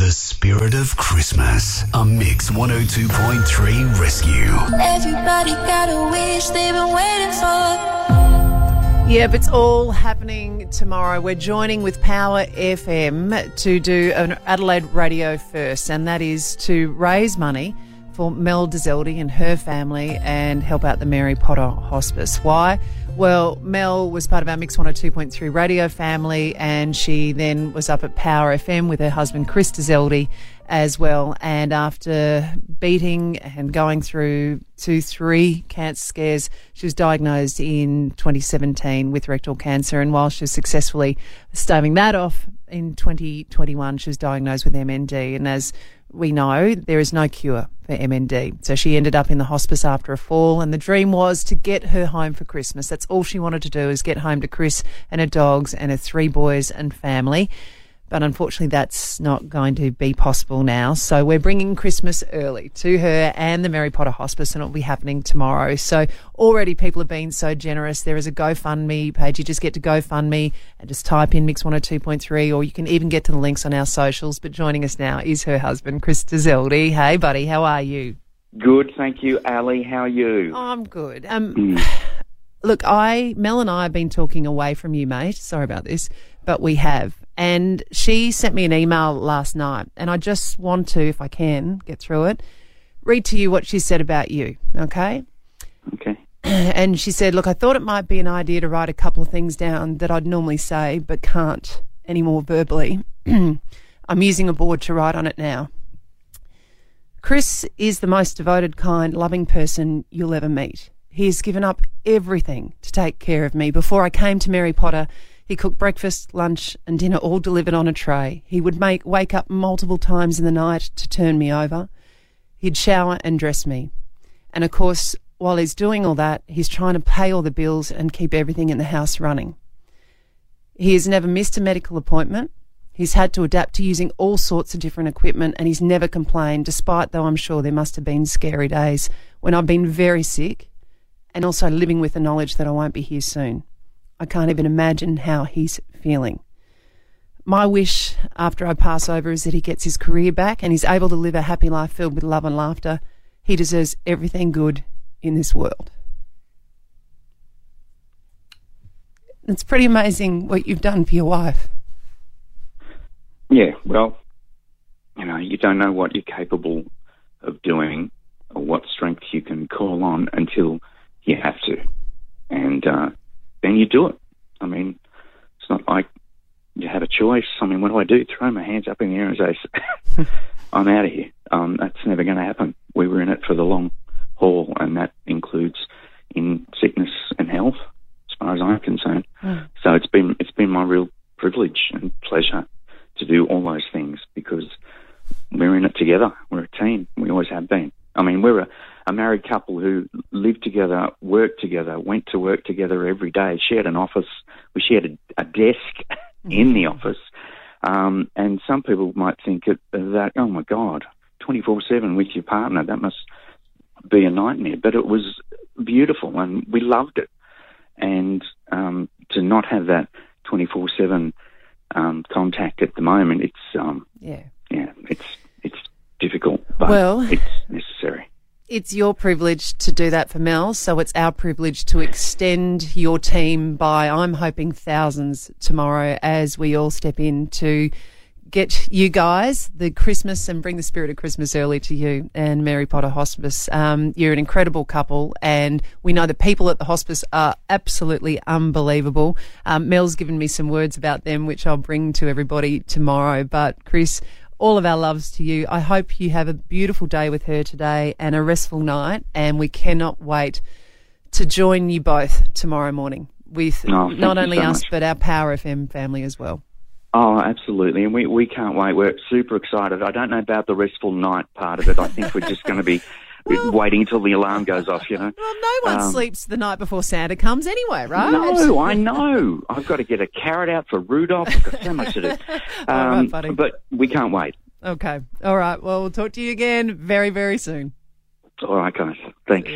The Spirit of Christmas. A Mix 102.3 Rescue. Everybody got a wish they've been waiting for. Yep, it's all happening tomorrow. We're joining with Power FM to do an Adelaide Radio First, and that is to raise money for Mel Dzelde and her family and help out the Mary Potter Hospice. Why? Well, Mel was part of our Mix 102.3 radio family, and she then was up at Power FM with her husband Chris Dzelde as well. And after beating and going through two, three cancer scares, she was diagnosed in 2017 with rectal cancer. And while she was successfully staving that off in 2021, she was diagnosed with MND. And as we know, there is no cure for MND. So she ended up in the hospice after a fall, and the dream was to get her home for Christmas. That's all she wanted to do is get home to Chris and her dogs and her three boys and family. But unfortunately, that's not going to be possible now. So we're bringing Christmas early to her and the Mary Potter Hospice, and it'll be happening tomorrow. So already people have been so generous. There is a GoFundMe page. You just get to GoFundMe and just type in Mix 102.3, or you can even get to the links on our socials. But joining us now is her husband, Chris Dzelde. Hey, buddy, how are you? Good, thank you, Ali. How are you? I'm good. Um, look, I Mel and I have been talking away from you, mate. Sorry about this, but we have. And she sent me an email last night, and I just want to, if I can, get through it, read to you what she said about you. Okay. Okay. And she said, Look, I thought it might be an idea to write a couple of things down that I'd normally say, but can't anymore verbally. I'm using a board to write on it now. Chris is the most devoted, kind, loving person you'll ever meet. He has given up everything to take care of me. Before I came to Mary Potter, he cooked breakfast, lunch, and dinner all delivered on a tray. He would make wake up multiple times in the night to turn me over. He'd shower and dress me. And of course, while he's doing all that, he's trying to pay all the bills and keep everything in the house running. He has never missed a medical appointment. He's had to adapt to using all sorts of different equipment and he's never complained, despite though I'm sure there must have been scary days when I've been very sick and also living with the knowledge that I won't be here soon. I can't even imagine how he's feeling. My wish after I pass over is that he gets his career back and he's able to live a happy life filled with love and laughter. He deserves everything good in this world. It's pretty amazing what you've done for your wife. Yeah, well, you know, you don't know what you're capable of doing or what strength you can call on until you have to. And uh, then you do it. I mean, it's not like you have a choice. I mean, what do I do? Throw my hands up in the air and say, I'm out of here. Um, that's never going to happen. We were in it for the long haul, and that includes in sickness and health, as far as I'm concerned. So it's been it's been my real privilege and pleasure to do all those things because we're in it together. We're a team. We always have been. I mean, we're a, a married couple who lived together, worked together, went to work together every day, shared an office. We shared a, a desk in the office. Um, and some people might think that, oh my God, 24 7 with your partner, that must be a nightmare. But it was beautiful and we loved it. And um, to not have that 24 7 um, contact at the moment, it's, um, Yeah. yeah, it's, it's difficult, but Well- it's. It's your privilege to do that for Mel, so it's our privilege to extend your team by, I'm hoping, thousands tomorrow as we all step in to get you guys the Christmas and bring the spirit of Christmas early to you and Mary Potter Hospice. Um, you're an incredible couple, and we know the people at the hospice are absolutely unbelievable. Um, Mel's given me some words about them, which I'll bring to everybody tomorrow. But Chris, all of our loves to you. I hope you have a beautiful day with her today and a restful night, and we cannot wait to join you both tomorrow morning with Oh, not only so us much. but our Power FM family as well. Oh, absolutely. And we, we can't wait. We're super excited. I don't know about the restful night part of it. I think we're just going to be waiting until the alarm goes off, you know. Well, no one Um, sleeps the night before Santa comes anyway, right? No, I know. I've got to get a carrot out for Rudolph. I've got so much to do. Um, All right, buddy. But we can't wait. Okay. All right. Well, we'll talk to you again very, very soon. All right, guys. Thanks.